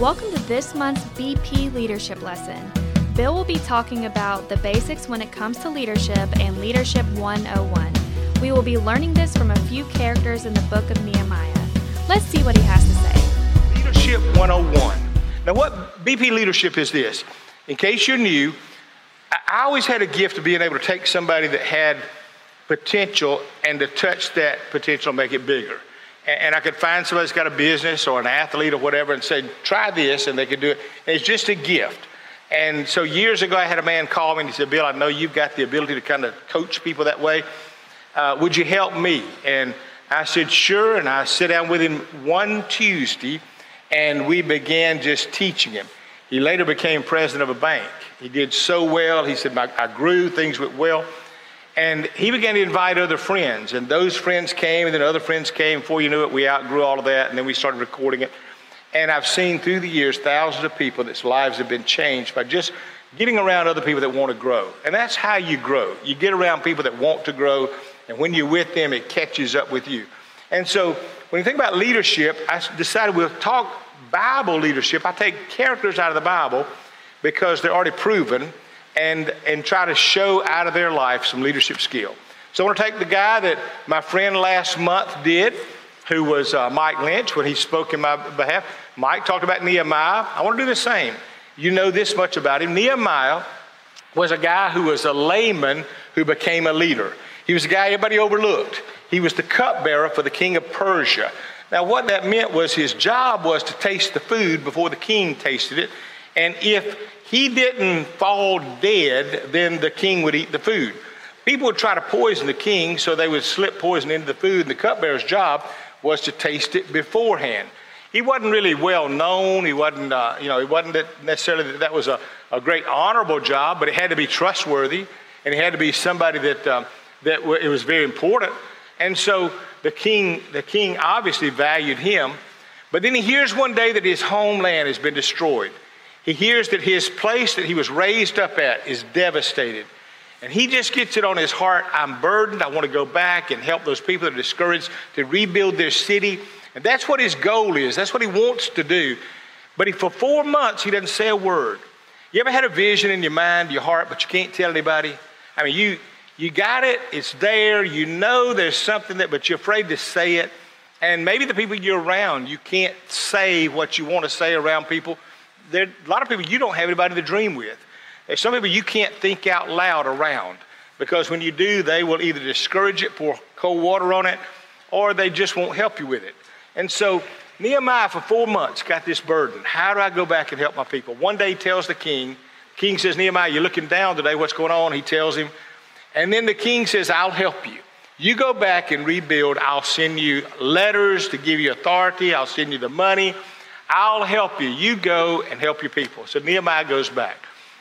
Welcome to this month's BP Leadership Lesson. Bill will be talking about the basics when it comes to leadership and Leadership 101. We will be learning this from a few characters in the book of Nehemiah. Let's see what he has to say. Leadership 101. Now, what BP leadership is this? In case you're new, I always had a gift of being able to take somebody that had potential and to touch that potential and make it bigger and I could find somebody that's got a business or an athlete or whatever and say, try this, and they could do it. And it's just a gift. And so years ago, I had a man call me and he said, Bill, I know you've got the ability to kind of coach people that way. Uh, would you help me? And I said, sure. And I sat down with him one Tuesday and we began just teaching him. He later became president of a bank. He did so well. He said, I grew, things went well. And he began to invite other friends, and those friends came, and then other friends came. Before you knew it, we outgrew all of that, and then we started recording it. And I've seen through the years thousands of people that's lives have been changed by just getting around other people that want to grow. And that's how you grow. You get around people that want to grow, and when you're with them, it catches up with you. And so when you think about leadership, I decided we'll talk Bible leadership. I take characters out of the Bible because they're already proven and, and try to show out of their life some leadership skill. So I want to take the guy that my friend last month did, who was uh, Mike Lynch when he spoke in my behalf. Mike talked about Nehemiah. I want to do the same. You know this much about him. Nehemiah was a guy who was a layman who became a leader. He was a guy everybody overlooked. He was the cupbearer for the king of Persia. Now, what that meant was his job was to taste the food before the king tasted it. And if he didn't fall dead, then the king would eat the food. People would try to poison the king, so they would slip poison into the food, and the cupbearer's job was to taste it beforehand. He wasn't really well known. He wasn't, uh, you know, it wasn't necessarily that that was a, a great honorable job, but it had to be trustworthy, and it had to be somebody that um, that w- it was very important. And so the king, the king obviously valued him. But then he hears one day that his homeland has been destroyed. He hears that his place that he was raised up at is devastated. And he just gets it on his heart I'm burdened. I want to go back and help those people that are discouraged to rebuild their city. And that's what his goal is. That's what he wants to do. But he, for four months, he doesn't say a word. You ever had a vision in your mind, your heart, but you can't tell anybody? I mean, you, you got it, it's there, you know there's something that, but you're afraid to say it. And maybe the people you're around, you can't say what you want to say around people there a lot of people you don't have anybody to dream with. There's some people you can't think out loud around because when you do, they will either discourage it, pour cold water on it, or they just won't help you with it. And so Nehemiah, for four months, got this burden. How do I go back and help my people? One day he tells the king, king says, Nehemiah, you're looking down today. What's going on? He tells him. And then the king says, I'll help you. You go back and rebuild. I'll send you letters to give you authority. I'll send you the money. I'll help you. You go and help your people. So Nehemiah goes back.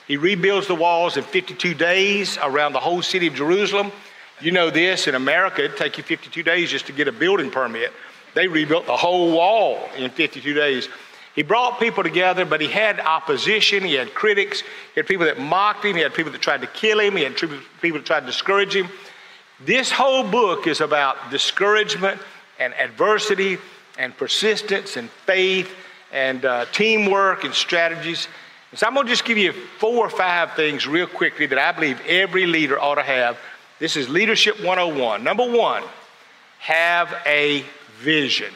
He rebuilds the walls in 52 days around the whole city of Jerusalem. You know this, in America, it'd take you 52 days just to get a building permit. They rebuilt the whole wall in 52 days. He brought people together, but he had opposition. He had critics. He had people that mocked him. He had people that tried to kill him. He had people that tried to discourage him. This whole book is about discouragement and adversity and persistence and faith and uh, teamwork and strategies. And so I'm going to just give you four or five things real quickly that I believe every leader ought to have. This is Leadership 101. Number one, have a vision.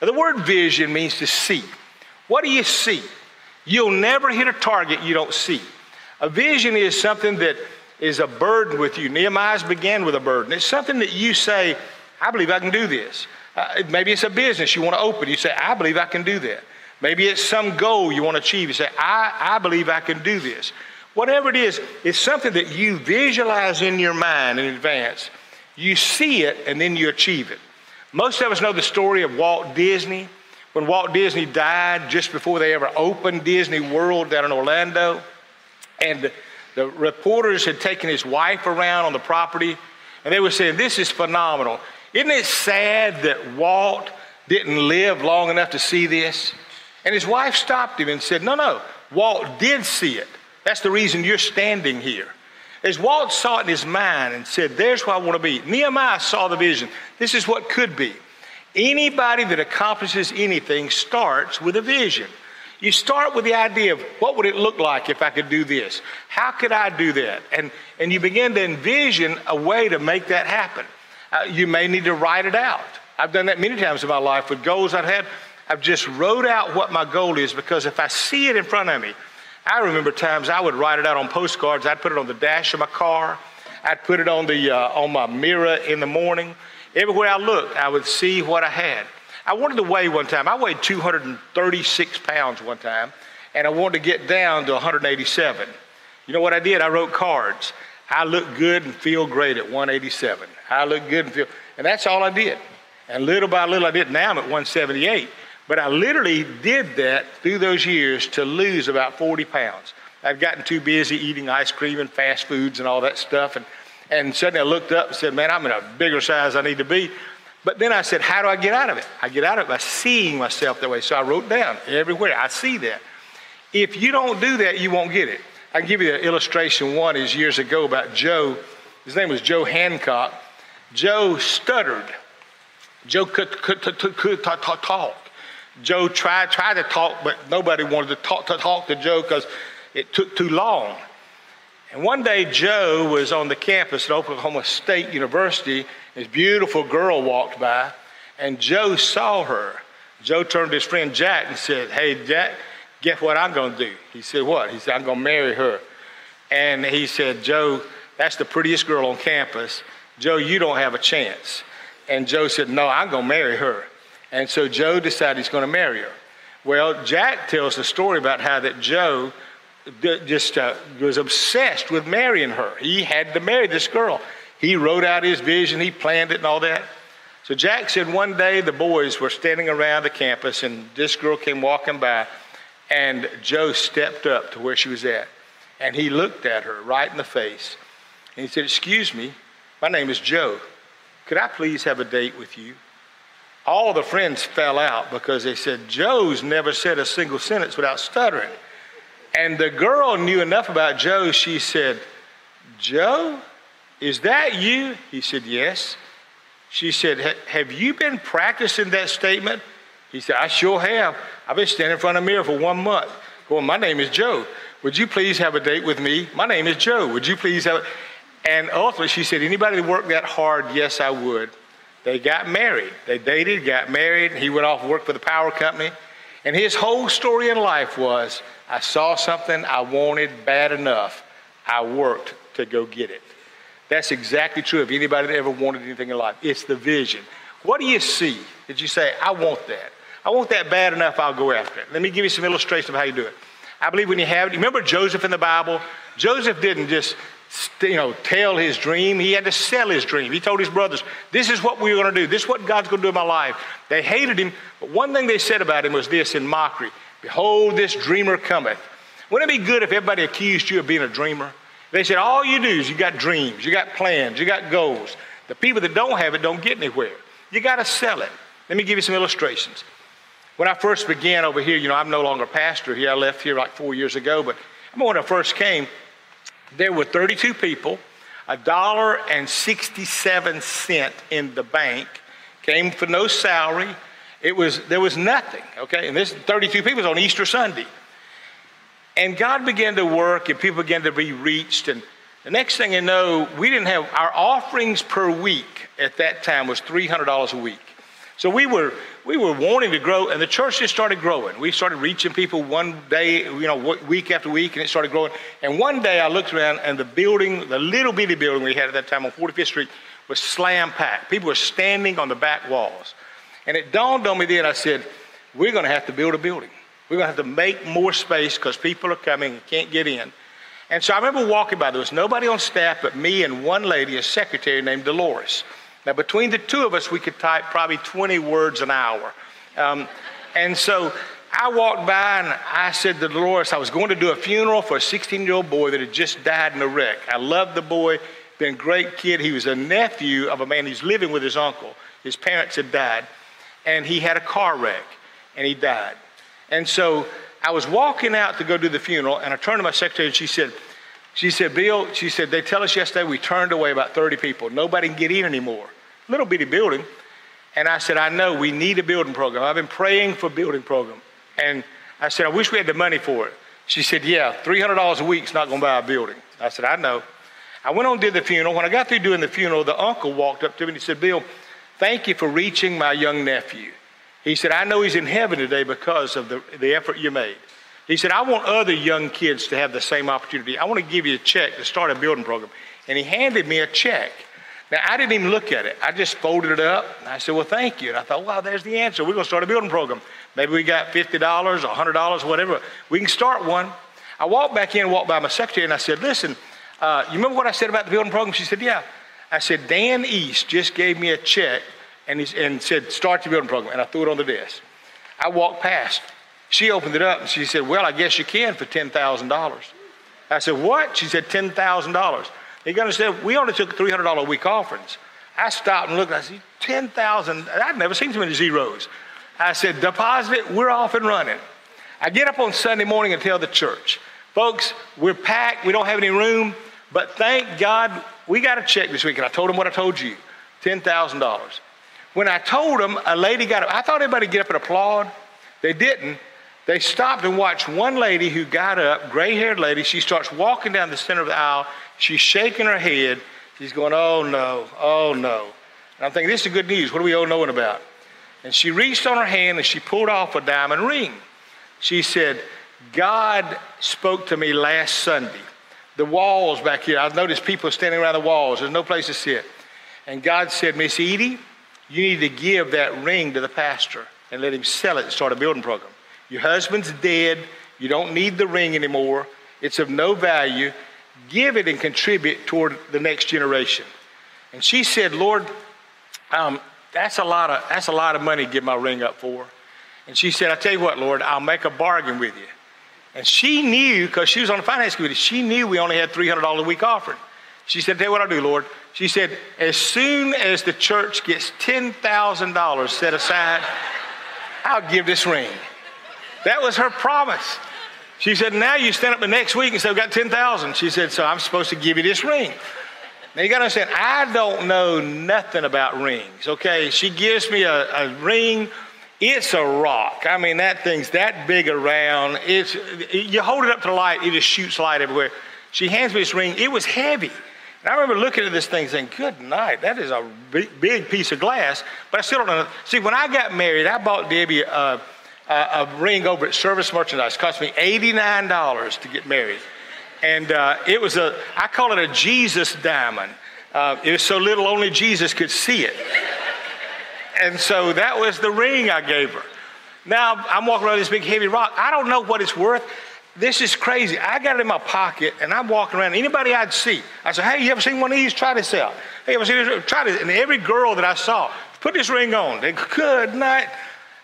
Now, the word vision means to see. What do you see? You'll never hit a target you don't see. A vision is something that is a burden with you. Nehemiah's began with a burden. It's something that you say, I believe I can do this. Uh, maybe it's a business you want to open. You say, I believe I can do that. Maybe it's some goal you want to achieve. You say, I, I believe I can do this. Whatever it is, it's something that you visualize in your mind in advance. You see it and then you achieve it. Most of us know the story of Walt Disney. When Walt Disney died, just before they ever opened Disney World down in Orlando, and the, the reporters had taken his wife around on the property, and they were saying, This is phenomenal. Isn't it sad that Walt didn't live long enough to see this? And his wife stopped him and said, No, no, Walt did see it. That's the reason you're standing here. As Walt saw it in his mind and said, There's where I want to be. Nehemiah saw the vision. This is what could be. Anybody that accomplishes anything starts with a vision. You start with the idea of what would it look like if I could do this? How could I do that? And, and you begin to envision a way to make that happen. Uh, you may need to write it out. I've done that many times in my life with goals I've had. I've just wrote out what my goal is because if I see it in front of me, I remember times I would write it out on postcards. I'd put it on the dash of my car. I'd put it on, the, uh, on my mirror in the morning. Everywhere I looked, I would see what I had. I wanted to weigh one time. I weighed 236 pounds one time, and I wanted to get down to 187. You know what I did? I wrote cards. I look good and feel great at 187. I look good and feel, and that's all I did. And little by little, I did. Now I'm at 178. But I literally did that through those years to lose about 40 pounds. I'd gotten too busy eating ice cream and fast foods and all that stuff. And, and suddenly I looked up and said, Man, I'm in a bigger size I need to be. But then I said, How do I get out of it? I get out of it by seeing myself that way. So I wrote down everywhere. I see that. If you don't do that, you won't get it. I can give you the illustration. One is years ago about Joe. His name was Joe Hancock. Joe stuttered. Joe could talk. Joe tried, tried to talk, but nobody wanted to talk to, talk to Joe because it took too long. And one day, Joe was on the campus at Oklahoma State University. This beautiful girl walked by, and Joe saw her. Joe turned to his friend Jack and said, Hey, Jack, guess what I'm going to do? He said, What? He said, I'm going to marry her. And he said, Joe, that's the prettiest girl on campus. Joe, you don't have a chance. And Joe said, No, I'm going to marry her. And so Joe decided he's going to marry her. Well, Jack tells the story about how that Joe just uh, was obsessed with marrying her. He had to marry this girl. He wrote out his vision, he planned it and all that. So Jack said one day the boys were standing around the campus and this girl came walking by and Joe stepped up to where she was at and he looked at her right in the face and he said, Excuse me, my name is Joe. Could I please have a date with you? All the friends fell out because they said, Joe's never said a single sentence without stuttering. And the girl knew enough about Joe, she said, Joe, is that you? He said, Yes. She said, Have you been practicing that statement? He said, I sure have. I've been standing in front of a mirror for one month. Going, My name is Joe. Would you please have a date with me? My name is Joe. Would you please have a... And ultimately, she said, Anybody worked that hard? Yes, I would. They got married. They dated, got married. He went off and worked for the power company. And his whole story in life was I saw something I wanted bad enough. I worked to go get it. That's exactly true of anybody that ever wanted anything in life. It's the vision. What do you see? Did you say, I want that? I want that bad enough, I'll go after it. Let me give you some illustration of how you do it. I believe when you have, it, remember Joseph in the Bible? Joseph didn't just you know, tell his dream. He had to sell his dream. He told his brothers, This is what we're going to do. This is what God's going to do in my life. They hated him, but one thing they said about him was this in mockery Behold, this dreamer cometh. Wouldn't it be good if everybody accused you of being a dreamer? They said, All you do is you got dreams, you got plans, you got goals. The people that don't have it don't get anywhere. You got to sell it. Let me give you some illustrations. When I first began over here, you know, I'm no longer pastor here. I left here like four years ago, but when I first came, there were 32 people, a dollar and 67 cent in the bank, came for no salary. It was, there was nothing, okay? And this 32 people was on Easter Sunday. And God began to work and people began to be reached. And the next thing you know, we didn't have, our offerings per week at that time was $300 a week. So we were, we were wanting to grow, and the church just started growing. We started reaching people one day, you know, week after week, and it started growing. And one day I looked around, and the building, the little bitty building we had at that time on 45th Street, was slam packed. People were standing on the back walls. And it dawned on me then, I said, we're going to have to build a building. We're going to have to make more space because people are coming and can't get in. And so I remember walking by. There was nobody on staff but me and one lady, a secretary named Dolores. Now, between the two of us, we could type probably 20 words an hour. Um, and so I walked by and I said to Dolores, I was going to do a funeral for a 16 year old boy that had just died in a wreck. I loved the boy, been a great kid. He was a nephew of a man who's living with his uncle. His parents had died, and he had a car wreck, and he died. And so I was walking out to go do the funeral, and I turned to my secretary and she said, she said, Bill, she said, they tell us yesterday we turned away about 30 people. Nobody can get in anymore. Little bitty building. And I said, I know we need a building program. I've been praying for building program. And I said, I wish we had the money for it. She said, Yeah, $300 a week's not going to buy a building. I said, I know. I went on and did the funeral. When I got through doing the funeral, the uncle walked up to me and he said, Bill, thank you for reaching my young nephew. He said, I know he's in heaven today because of the, the effort you made. He said, I want other young kids to have the same opportunity. I want to give you a check to start a building program. And he handed me a check. Now, I didn't even look at it. I just folded it up. And I said, Well, thank you. And I thought, Wow, there's the answer. We're going to start a building program. Maybe we got $50 or $100, whatever. We can start one. I walked back in, walked by my secretary, and I said, Listen, uh, you remember what I said about the building program? She said, Yeah. I said, Dan East just gave me a check and, he, and said, Start the building program. And I threw it on the desk. I walked past. She opened it up and she said, Well, I guess you can for $10,000. I said, What? She said, $10,000. You got to understand, we only took $300 a week offerings. I stopped and looked, and I said, 10,000, I'd never seen so many zeros. I said, deposit it, we're off and running. I get up on Sunday morning and tell the church, folks, we're packed, we don't have any room, but thank God we got a check this week. And I told them what I told you $10,000. When I told them, a lady got up, I thought everybody would get up and applaud. They didn't. They stopped and watched one lady who got up, gray haired lady. She starts walking down the center of the aisle. She's shaking her head. She's going, Oh no, oh no. And I'm thinking, This is good news. What are we all knowing about? And she reached on her hand and she pulled off a diamond ring. She said, God spoke to me last Sunday. The walls back here, I've noticed people standing around the walls. There's no place to sit. And God said, Miss Edie, you need to give that ring to the pastor and let him sell it and start a building program. Your husband's dead. You don't need the ring anymore. It's of no value. Give it and contribute toward the next generation. And she said, Lord, um, that's a lot of that's a lot of money to give my ring up for. And she said, I tell you what, Lord, I'll make a bargain with you. And she knew, because she was on the finance committee, she knew we only had $300 a week offering. She said, Tell you what I'll do, Lord. She said, As soon as the church gets $10,000 set aside, I'll give this ring. That was her promise. She said, Now you stand up the next week and say, I've got 10,000. She said, So I'm supposed to give you this ring. Now you got to understand, I don't know nothing about rings, okay? She gives me a, a ring. It's a rock. I mean, that thing's that big around. It's, you hold it up to the light, it just shoots light everywhere. She hands me this ring. It was heavy. And I remember looking at this thing saying, good night, that is a big, big piece of glass. But I still don't know. See, when I got married, I bought Debbie a, a, a ring over at Service Merchandise. It cost me $89 to get married. And uh, it was a, I call it a Jesus diamond. Uh, it was so little only Jesus could see it. And so that was the ring I gave her. Now I'm walking around this big heavy rock. I don't know what it's worth. This is crazy. I got it in my pocket and I'm walking around. Anybody I'd see, I said, Hey, you ever seen one of these? Try this out. Hey, you ever seen this? Try this. And every girl that I saw, put this ring on. They good night.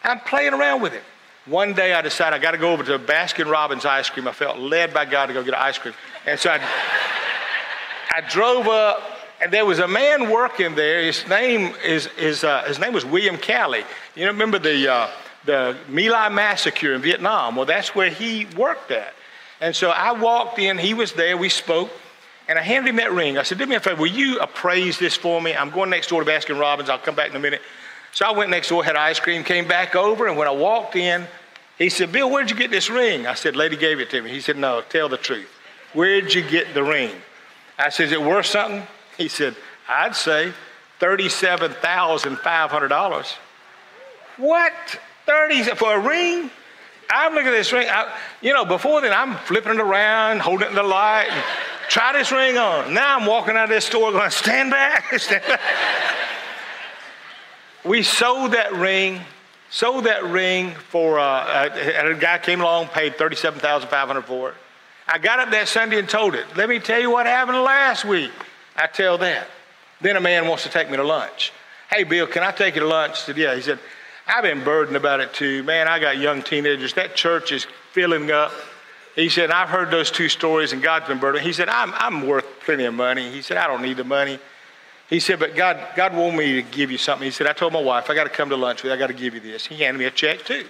I'm playing around with it. One day I decided I got to go over to Baskin Robbins ice cream. I felt led by God to go get ice cream. And so I, I drove up, and there was a man working there. His name is, is uh, his name was William Calley. You know, remember the uh, the My Lai massacre in Vietnam? Well, that's where he worked at. And so I walked in. He was there. We spoke. And I handed him that ring. I said, Do me a favor, will you appraise this for me? I'm going next door to Baskin Robbins. I'll come back in a minute. So I went next door, had ice cream, came back over, and when I walked in, he said, Bill, where'd you get this ring? I said, Lady gave it to me. He said, No, tell the truth. Where'd you get the ring? I said, Is it worth something? He said, I'd say $37,500. What? 30 for a ring? I'm looking at this ring. I, you know, before then, I'm flipping it around, holding it in the light. Try this ring on. Now I'm walking out of this store going, stand back, stand back. We sold that ring, sold that ring for, uh, a, a guy came along, paid 37500 for it. I got up that Sunday and told it. Let me tell you what happened last week. I tell that. Then a man wants to take me to lunch. Hey, Bill, can I take you to lunch? Said, yeah. He said, I've been burdened about it too. Man, I got young teenagers. That church is filling up. He said, I've heard those two stories and God's been burdened. He said, I'm, I'm worth plenty of money. He said, I don't need the money. He said, but God, God wanted me to give you something. He said, I told my wife, I got to come to lunch with you. I got to give you this. He handed me a check too.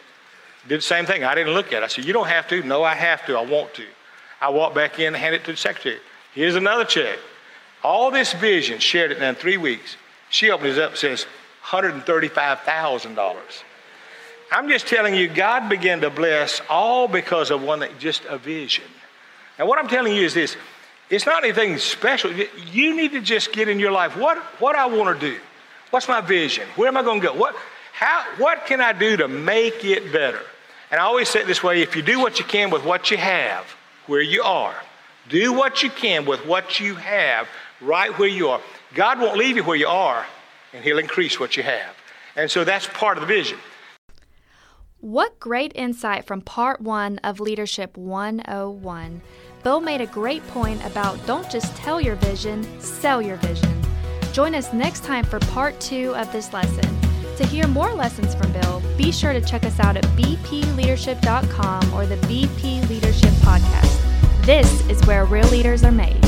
Did the same thing. I didn't look at it. I said, you don't have to. No, I have to. I want to. I walked back in and handed it to the secretary. Here's another check. All this vision, shared it in three weeks. She opens it up and says, $135,000. I'm just telling you, God began to bless all because of one that just a vision. And what I'm telling you is this it's not anything special. You need to just get in your life what, what I want to do. What's my vision? Where am I going to go? What, how, what can I do to make it better? And I always say it this way if you do what you can with what you have, where you are, do what you can with what you have right where you are. God won't leave you where you are, and He'll increase what you have. And so that's part of the vision. What great insight from part one of Leadership 101. Bill made a great point about don't just tell your vision, sell your vision. Join us next time for part two of this lesson. To hear more lessons from Bill, be sure to check us out at bpleadership.com or the BP Leadership Podcast. This is where real leaders are made.